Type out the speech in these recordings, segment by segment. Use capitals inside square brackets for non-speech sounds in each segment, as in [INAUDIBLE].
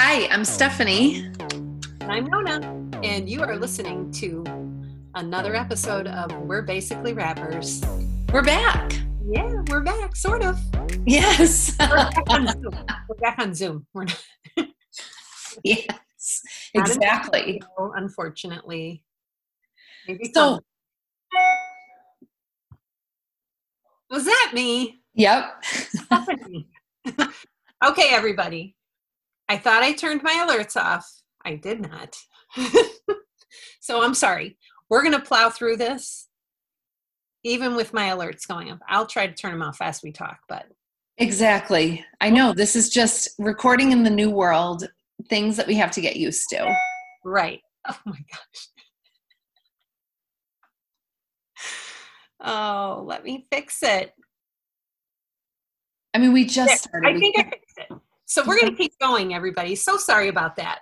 Hi, I'm Stephanie. And I'm Nona, and you are listening to another episode of We're Basically Rappers. We're back. Yeah, we're back, sort of. Yes. We're back [LAUGHS] on Zoom. We're back on Zoom. We're not, yes. [LAUGHS] Not Exactly. video, unfortunately. Maybe So, was that me? yep. [LAUGHS] Okay, everybody. I thought I turned my alerts off. I did not. [LAUGHS] so I'm sorry. We're going to plow through this, even with my alerts going up. I'll try to turn them off as we talk, but Exactly. I know this is just recording in the new world, things that we have to get used to. right. [LAUGHS] Oh my gosh. Oh, let me fix it. I mean, we just started. I think I fixed it. So we're going to keep going, everybody. So sorry about that.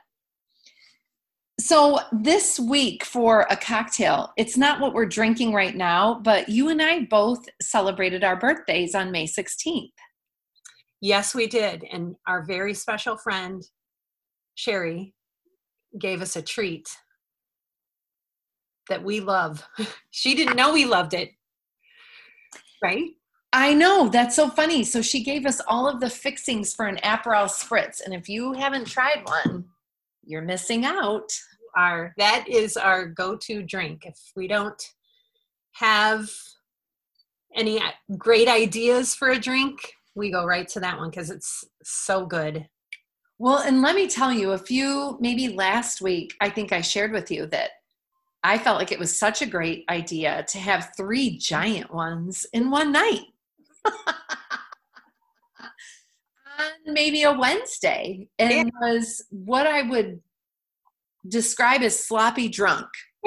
So, this week for a cocktail, it's not what we're drinking right now, but you and I both celebrated our birthdays on May 16th. Yes, we did. And our very special friend, Sherry, gave us a treat that we love. [LAUGHS] she didn't know we loved it. Right? I know that's so funny. So she gave us all of the fixings for an Aperol spritz, and if you haven't tried one, you're missing out. Our that is our go-to drink. If we don't have any uh, great ideas for a drink, we go right to that one because it's so good. Well, and let me tell you, a few maybe last week, I think I shared with you that I felt like it was such a great idea to have three giant ones in one night. On maybe a Wednesday, and Yeah. was what I would describe as sloppy drunk. [LAUGHS]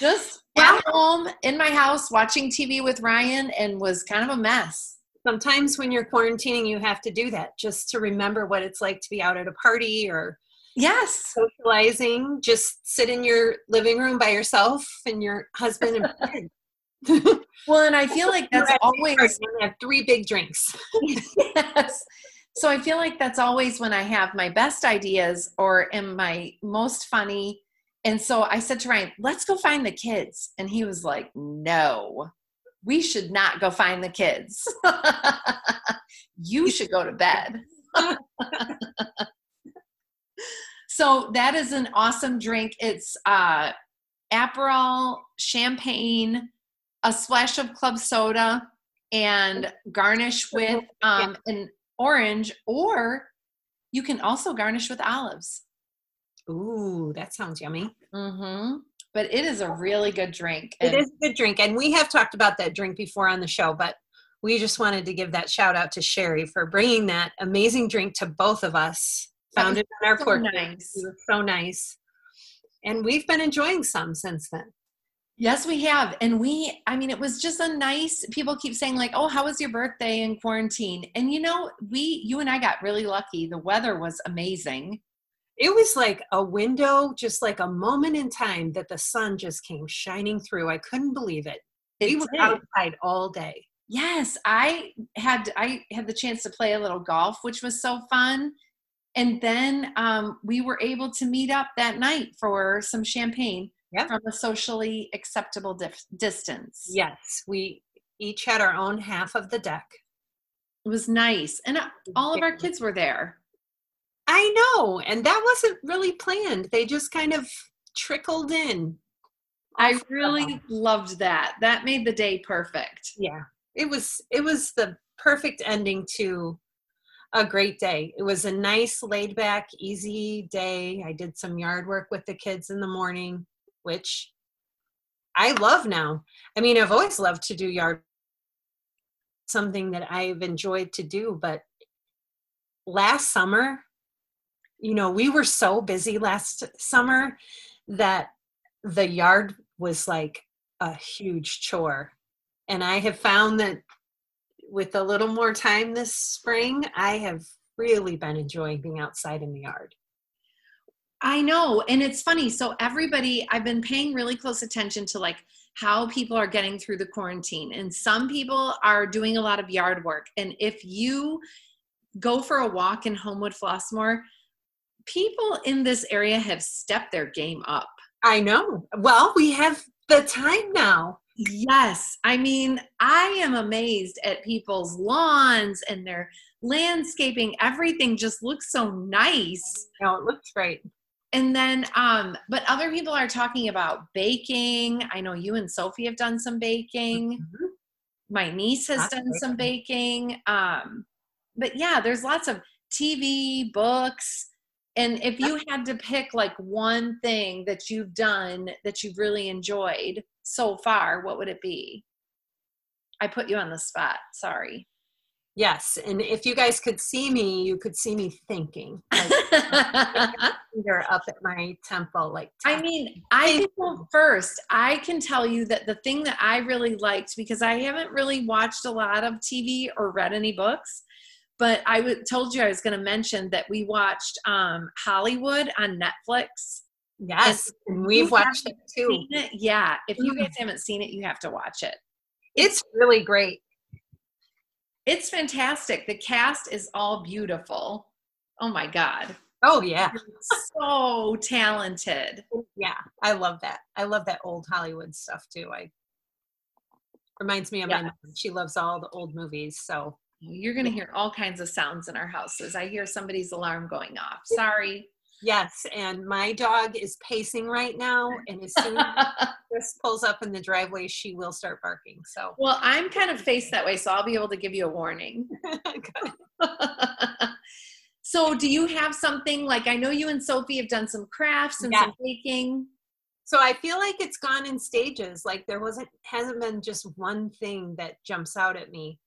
just at home in my house watching TV with Ryan and was kind of a mess. Sometimes when you're quarantining, you have to do that just to remember what it's like to be out at a party or Yes. socializing. Just sit in your living room by yourself and your husband and. [LAUGHS] Well, and I feel like [LAUGHS] that's always have three big drinks. [LAUGHS] yes. So I feel like that's always when I have my best ideas or am my most funny. And so I said to Ryan, let's go find the kids. And he was like, no, we should not go find the kids. you should go to bed. So that is an awesome drink. It's uh, Aperol, champagne, a splash of club soda, and garnish with um, an orange, or you can also garnish with olives. Ooh, that sounds yummy. hmm But it is a really good drink. It is a good drink. And we have talked about that drink before on the show, but we just wanted to give that shout out to Sherry for bringing that amazing drink to both of us. Found it on our so porch. nice. It was so nice. And we've been enjoying some since then. Yes, we have. And we, I mean, it was just a nice, people keep saying, like, oh, how was your birthday in quarantine? And you know, we, you and I got really lucky. The weather was amazing. It was like a window, just like a moment in time that the sun just came shining through. I couldn't believe it. It we were outside all day. Yes, I had I had the chance to play a little golf, which was so fun. And then um, we were able to meet up that night for some champagne Yep. from a socially acceptable dif- distance. Yes, we each had our own half of the deck. It was nice. And uh, all of our kids were there. I know, and that wasn't really planned. They just kind of trickled in. I really loved that. That made the day perfect. yeah. It was it was the perfect ending to a great day. It was a nice laid back easy day. I did some yard work with the kids in the morning, which I love now. I mean, I've always loved to do yard something that I've enjoyed to do, but last summer, you know, we were so busy last summer that the yard was like a huge chore. And I have found that with a little more time this spring, I have really been enjoying being outside in the yard. I know. And it's funny. So, everybody, I've been paying really close attention to like how people are getting through the quarantine. And some people are doing a lot of yard work. And if you go for a walk in Homewood Flossmoor, people in this area have stepped their game up. I know. Well, we have the time now. Yes. I mean, I am amazed at people's lawns and their landscaping. Everything just looks so nice. No, it looks great. And then, um, but other people are talking about baking. I know you and Sophie have done some baking. Mm-hmm. My niece has That's done some baking. Um, but yeah, there's lots of TV, books. And if you had to pick like one thing that you've done that you've really enjoyed so far, what would it be? I put you on the spot. Sorry. Yes, and if you guys could see me, you could see me thinking. Like, [LAUGHS] finger up at my temple, like. I mean, I first. I can tell you that the thing that I really liked because I haven't really watched a lot of TV or read any books, but I w- told you I was going to mention that we watched um, Hollywood on Netflix. Yes, and we've watched it too. It, yeah, if you guys mm-hmm. haven't seen it, you have to watch it. It's really great. It's fantastic. The cast is all beautiful. Oh my God. Oh yeah. so talented. Oh, yeah, I love that. I love that old Hollywood stuff too. I reminds me of yes. my mom. She loves all the old movies. So you're gonna hear all kinds of sounds in our houses. I hear somebody's alarm going off. Sorry. Yes, and my dog is pacing right now, [LAUGHS] and as soon as this pulls up in the driveway, she will start barking. So, well, I'm kind of faced that way, so I'll be able to give you a warning. [LAUGHS] [LAUGHS] so, do you have something like I know you and Sophie have done some crafts and some baking? So I feel like it's gone in stages. Like there wasn't hasn't been just one thing that jumps out at me.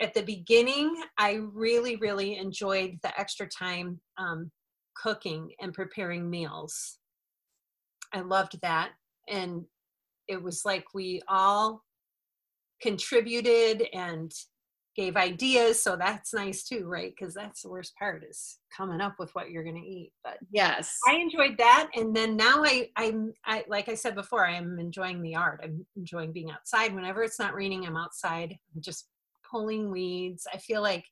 At the beginning, I really, really enjoyed the extra time um, cooking and preparing meals. I loved that. And it was like we all contributed and gave ideas. So that's nice too, right? Because that's the worst part is coming up with what you're going to eat. But yes, I enjoyed that. And then now I, I'm, I, like I said before, I'm enjoying the art. I'm enjoying being outside. Whenever it's not raining, I'm outside. I'm just pulling weeds. I feel like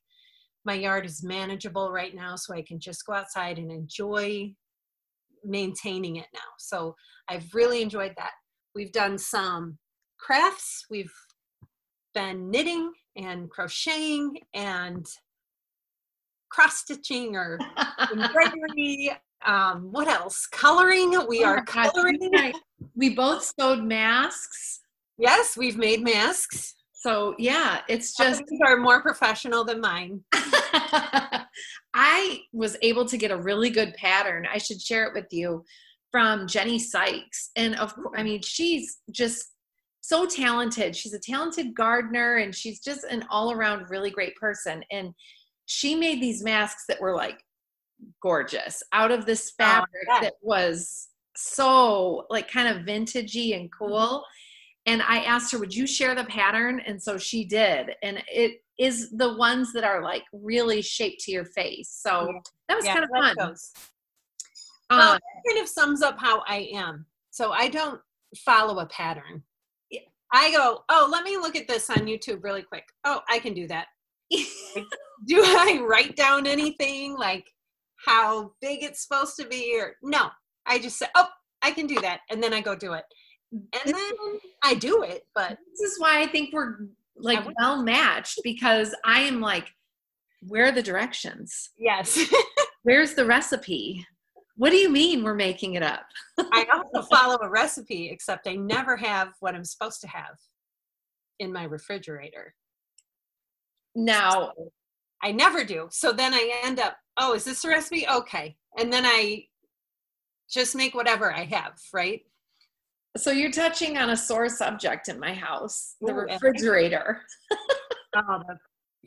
my yard is manageable right now so i can just go outside and enjoy maintaining it now. So i've really enjoyed that. We've done some crafts. We've been knitting and crocheting and cross stitching or [LAUGHS] embroidery. Um, what else? Coloring. We oh are coloring. we both sewed masks. Yes we've made masks so yeah, it's just are more professional than mine. [LAUGHS] I was able to get a really good pattern. I should share it with you from Jenny Sykes. And of course, I mean, she's just so talented. She's a talented gardener and she's just an all around really great person. And she made these masks that were like gorgeous out of this oh, fabric oh, that was so like kind of vintagey and cool. Mm-hmm and I asked her, "Would you share the pattern?" And so she did, and it is the ones that are like really shaped to your face. So yeah. that was yeah, kind of fun. Goes. Well, um, kind of sums up how I am. So I don't follow a pattern. I go, oh, let me look at this on YouTube really quick. Oh, I can do that. [LAUGHS] do I write down anything like how big it's supposed to be or no? I just say, oh, I can do that, and then I go do it and then I do it. But this is why I think we're like well matched because I am like, where are the directions? Yes. [LAUGHS] Where's the recipe? What do you mean we're making it up? I also follow a recipe, except I never have what I'm supposed to have in my refrigerator. Now, I never do. So then I end up, oh, is this the recipe? Okay. And then I just make whatever I have, right? So you're touching on a sore subject in my house, the Ooh, refrigerator. oh, the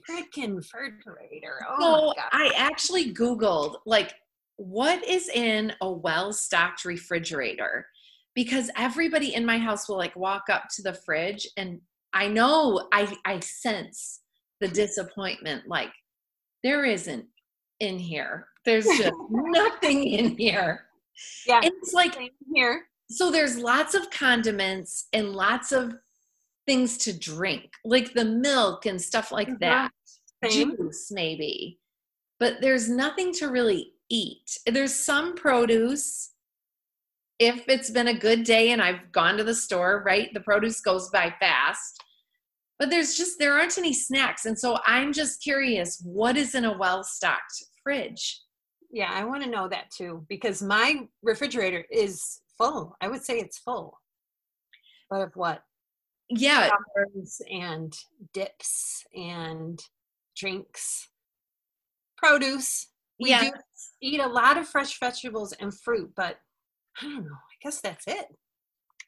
freaking refrigerator. Oh so I actually Googled like what is in a well-stocked refrigerator because everybody in my house will like walk up to the fridge and I know I I sense the disappointment like there isn't in here. There's just [LAUGHS] nothing in here. Yeah. It's like here. So there's lots of condiments and lots of things to drink, like the milk and stuff like Mhm. that. Same. Juice, maybe. But there's nothing to really eat. There's some produce. If it's been a good day and I've gone to the store, right? The produce goes by fast. But there's just there aren't any snacks. And so I'm just curious, what is in a well-stocked fridge? Yeah, I want to know that too because my refrigerator is full. I would say it's full. But of what? Yeah, and dips and drinks, produce. We yeah. do eat a lot of fresh vegetables and fruit, but I don't know. I guess that's it.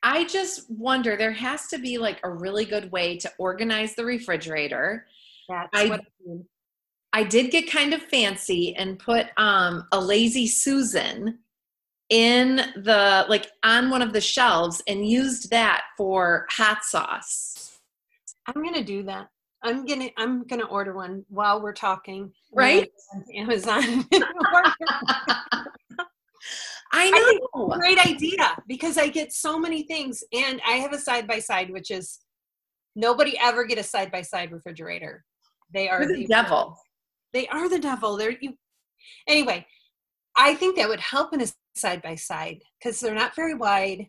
I just wonder there has to be like a really good way to organize the refrigerator. That's I- what I mean. I did get kind of fancy and put um, a lazy Susan in the like on one of the shelves and used that for hot sauce. I'm gonna do that. I'm gonna I'm gonna order one while we're talking. Right? Amazon. I I know. great idea because I get so many things, and I have a side by side, which is nobody ever get a side by side refrigerator. They are You're the devil. They are the devil. They're you. Anyway, I think that would help in a side by side because they're not very wide,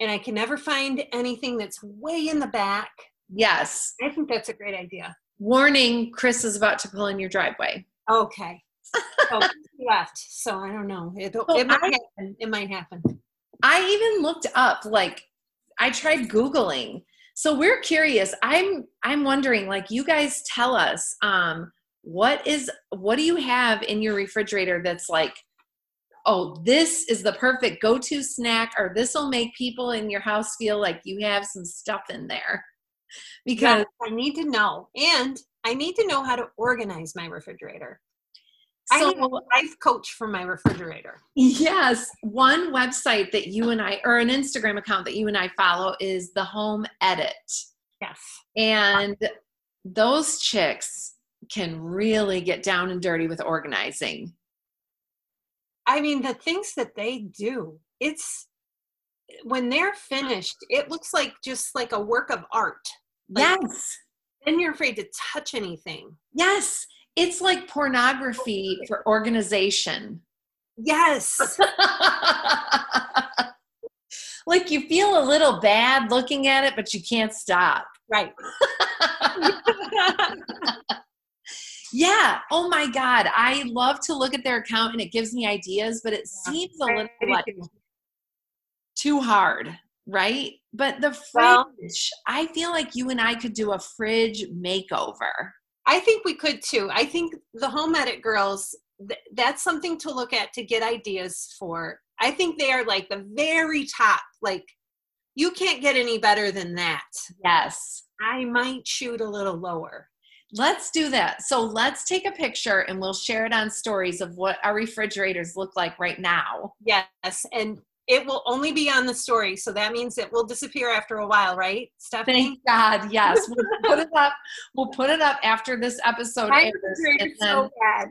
and I can never find anything that's way in the back. Yes. I think that's a great idea. Warning: Chris is about to pull in your driveway. Okay. So [LAUGHS] he left. So I don't know. It, So it might I- happen. It might happen. I even looked up like I tried googling. So we're curious. I'm I'm wondering like you guys tell us um what is what do you have in your refrigerator that's like oh this is the perfect go-to snack or this will make people in your house feel like you have some stuff in there. [LAUGHS] Because Yes, I need to know, and I need to know how to organize my refrigerator. I so need a life coach for my refrigerator. Yes, one website that you and I, or an Instagram account that you and I follow is the Home Edit. Yes. And those chicks can really get down and dirty with organizing. I mean, the things that they do, it's when they're finished, it looks like just like a work of art. Like- Yes, Then you're afraid to touch anything. yes. It's like pornography for organization. Yes. [LAUGHS] like you feel a little bad looking at it, but you can't stop. right. [LAUGHS] [LAUGHS] Yeah. Oh my God. I love to look at their account and it gives me ideas, but it seems a little like too. too hard, right? But the fridge, Well- I feel like you and I could do a fridge makeover. I think we could too. I think the home edit girls, th- that's something to look at to get ideas for. I think they are like the very top. Like, you can't get any better than that. Yes. I might shoot a little lower. Let's do that. So let's take a picture and we'll share it on stories of what our refrigerators look like right now. Yes. And it will only be on the story. So that means it will disappear after a while, right, Stephanie? Thank God. Yes. [LAUGHS] We'll put it up. We'll put it up after this episode My airs. So bad.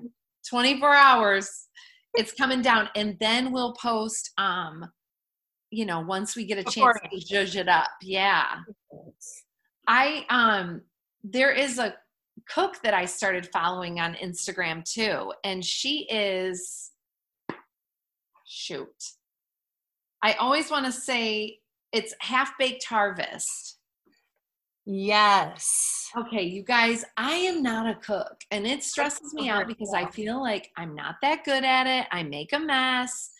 24 hours it's coming down and then we'll post um you know once we get a chance to judge it up yeah i um there is a cook that i started following on instagram too and she is shoot i always want to say it's half baked harvest Yes. Okay, you guys, I am not a cook and it stresses me out because I feel like I'm not that good at it. I make a mess.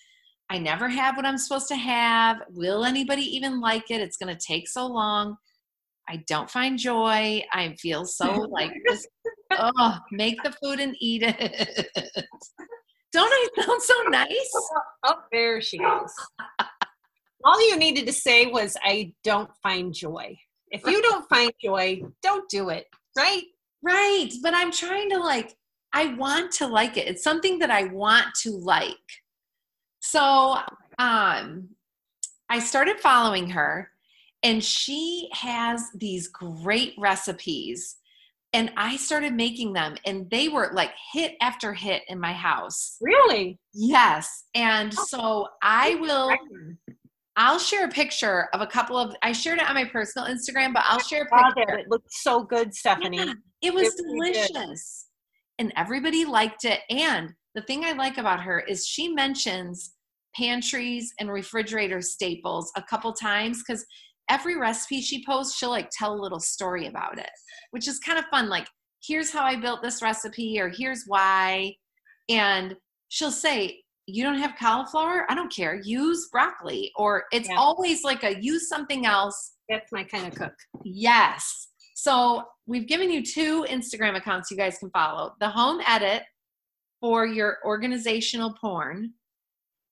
I never have what I'm supposed to have. Will anybody even like it? It's going to take so long. I don't find joy. I feel so [LAUGHS] like just, oh, make the food and eat it. [LAUGHS] Don't I sound so nice? [LAUGHS] Oh, there she is. All you needed to say was, I don't find joy. If you don't find joy, don't do it, right? Right. But I'm trying to like, I want to like it. It's something that I want to like. So um I started following her and she has these great recipes and I started making them, and they were like hit after hit in my house. Really? Yes. And Oh. so I will, I'll share a picture of a couple of, I shared it on my personal Instagram, but I'll share a picture. It looked so good, Stephanie. Yeah, it was It really did. delicious. And everybody liked it. And the thing I like about her is she mentions pantries and refrigerator staples a couple times because every recipe she posts, she'll like tell a little story about it, which is kind of fun. Like, here's how I built this recipe, or here's why. And she'll say, You don't have cauliflower? I don't care. Use broccoli. Or it's Yeah. always like a use something else That's my kind of cook. Yes. So we've given you two Instagram accounts you guys can follow the home edit for your organizational porn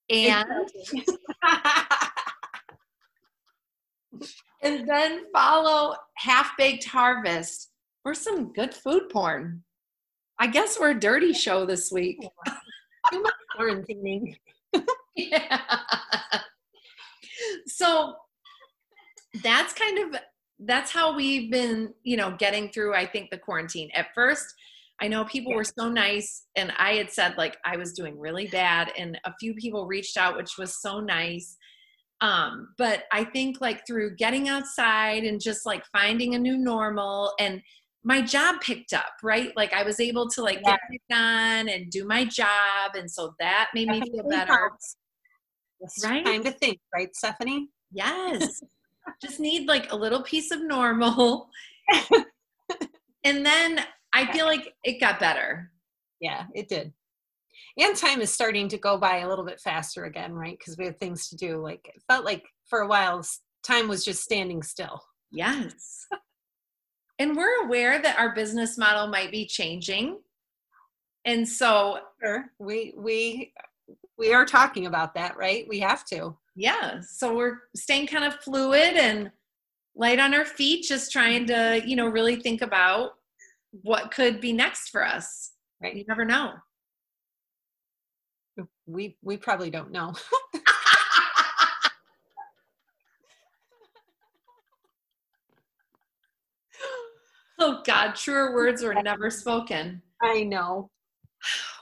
and [LAUGHS] and then follow half baked harvest for some good food porn. I guess we're a dirty show this week. Too much quarantining. [LAUGHS] yeah. so that's kind of that's how we've been you know getting through i think the quarantine. At first i know people were so nice and i had said like i was doing really bad and a few people reached out which was so nice um but i think like through getting outside and just like finding a new normal and my job picked up right like i was able to like get it done and do my job and so that made me feel better. It's Right? Time to think, right, Stephanie? Yes. Just need like a little piece of normal. [LAUGHS] and then I feel like it got better. Yeah, it did. And time is starting to go by a little bit faster again, right? Because we have things to do. Like it felt like for a while time was just standing still. Yes. and we're aware that our business model might be changing. And so, Sure. We we we are talking about that, right? We have to. yeah, so we're staying kind of fluid and light on our feet, just trying to, you know, really think about what could be next for us. Right. You never know. We we probably don't know. [LAUGHS] oh God, truer words were never spoken. I know.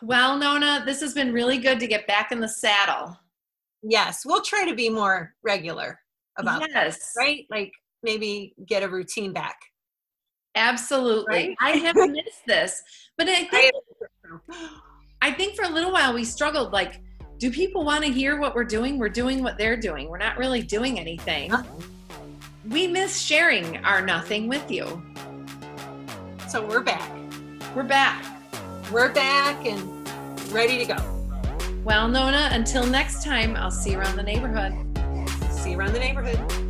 Well, Nona, this has been really good to get back in the saddle. Yes, we'll try to be more regular about that, yes, right? Like maybe get a routine back. absolutely. Right? I have [LAUGHS] missed this, but I think I think for a little while we struggled. Like, do people want to hear what we're doing? We're doing what they're doing. We're not really doing anything. Uh-huh. We miss sharing our nothing with you. So we're back. We're back. We're back and ready to go. Well, Nona, until next time, I'll see you around the neighborhood. See you around the neighborhood.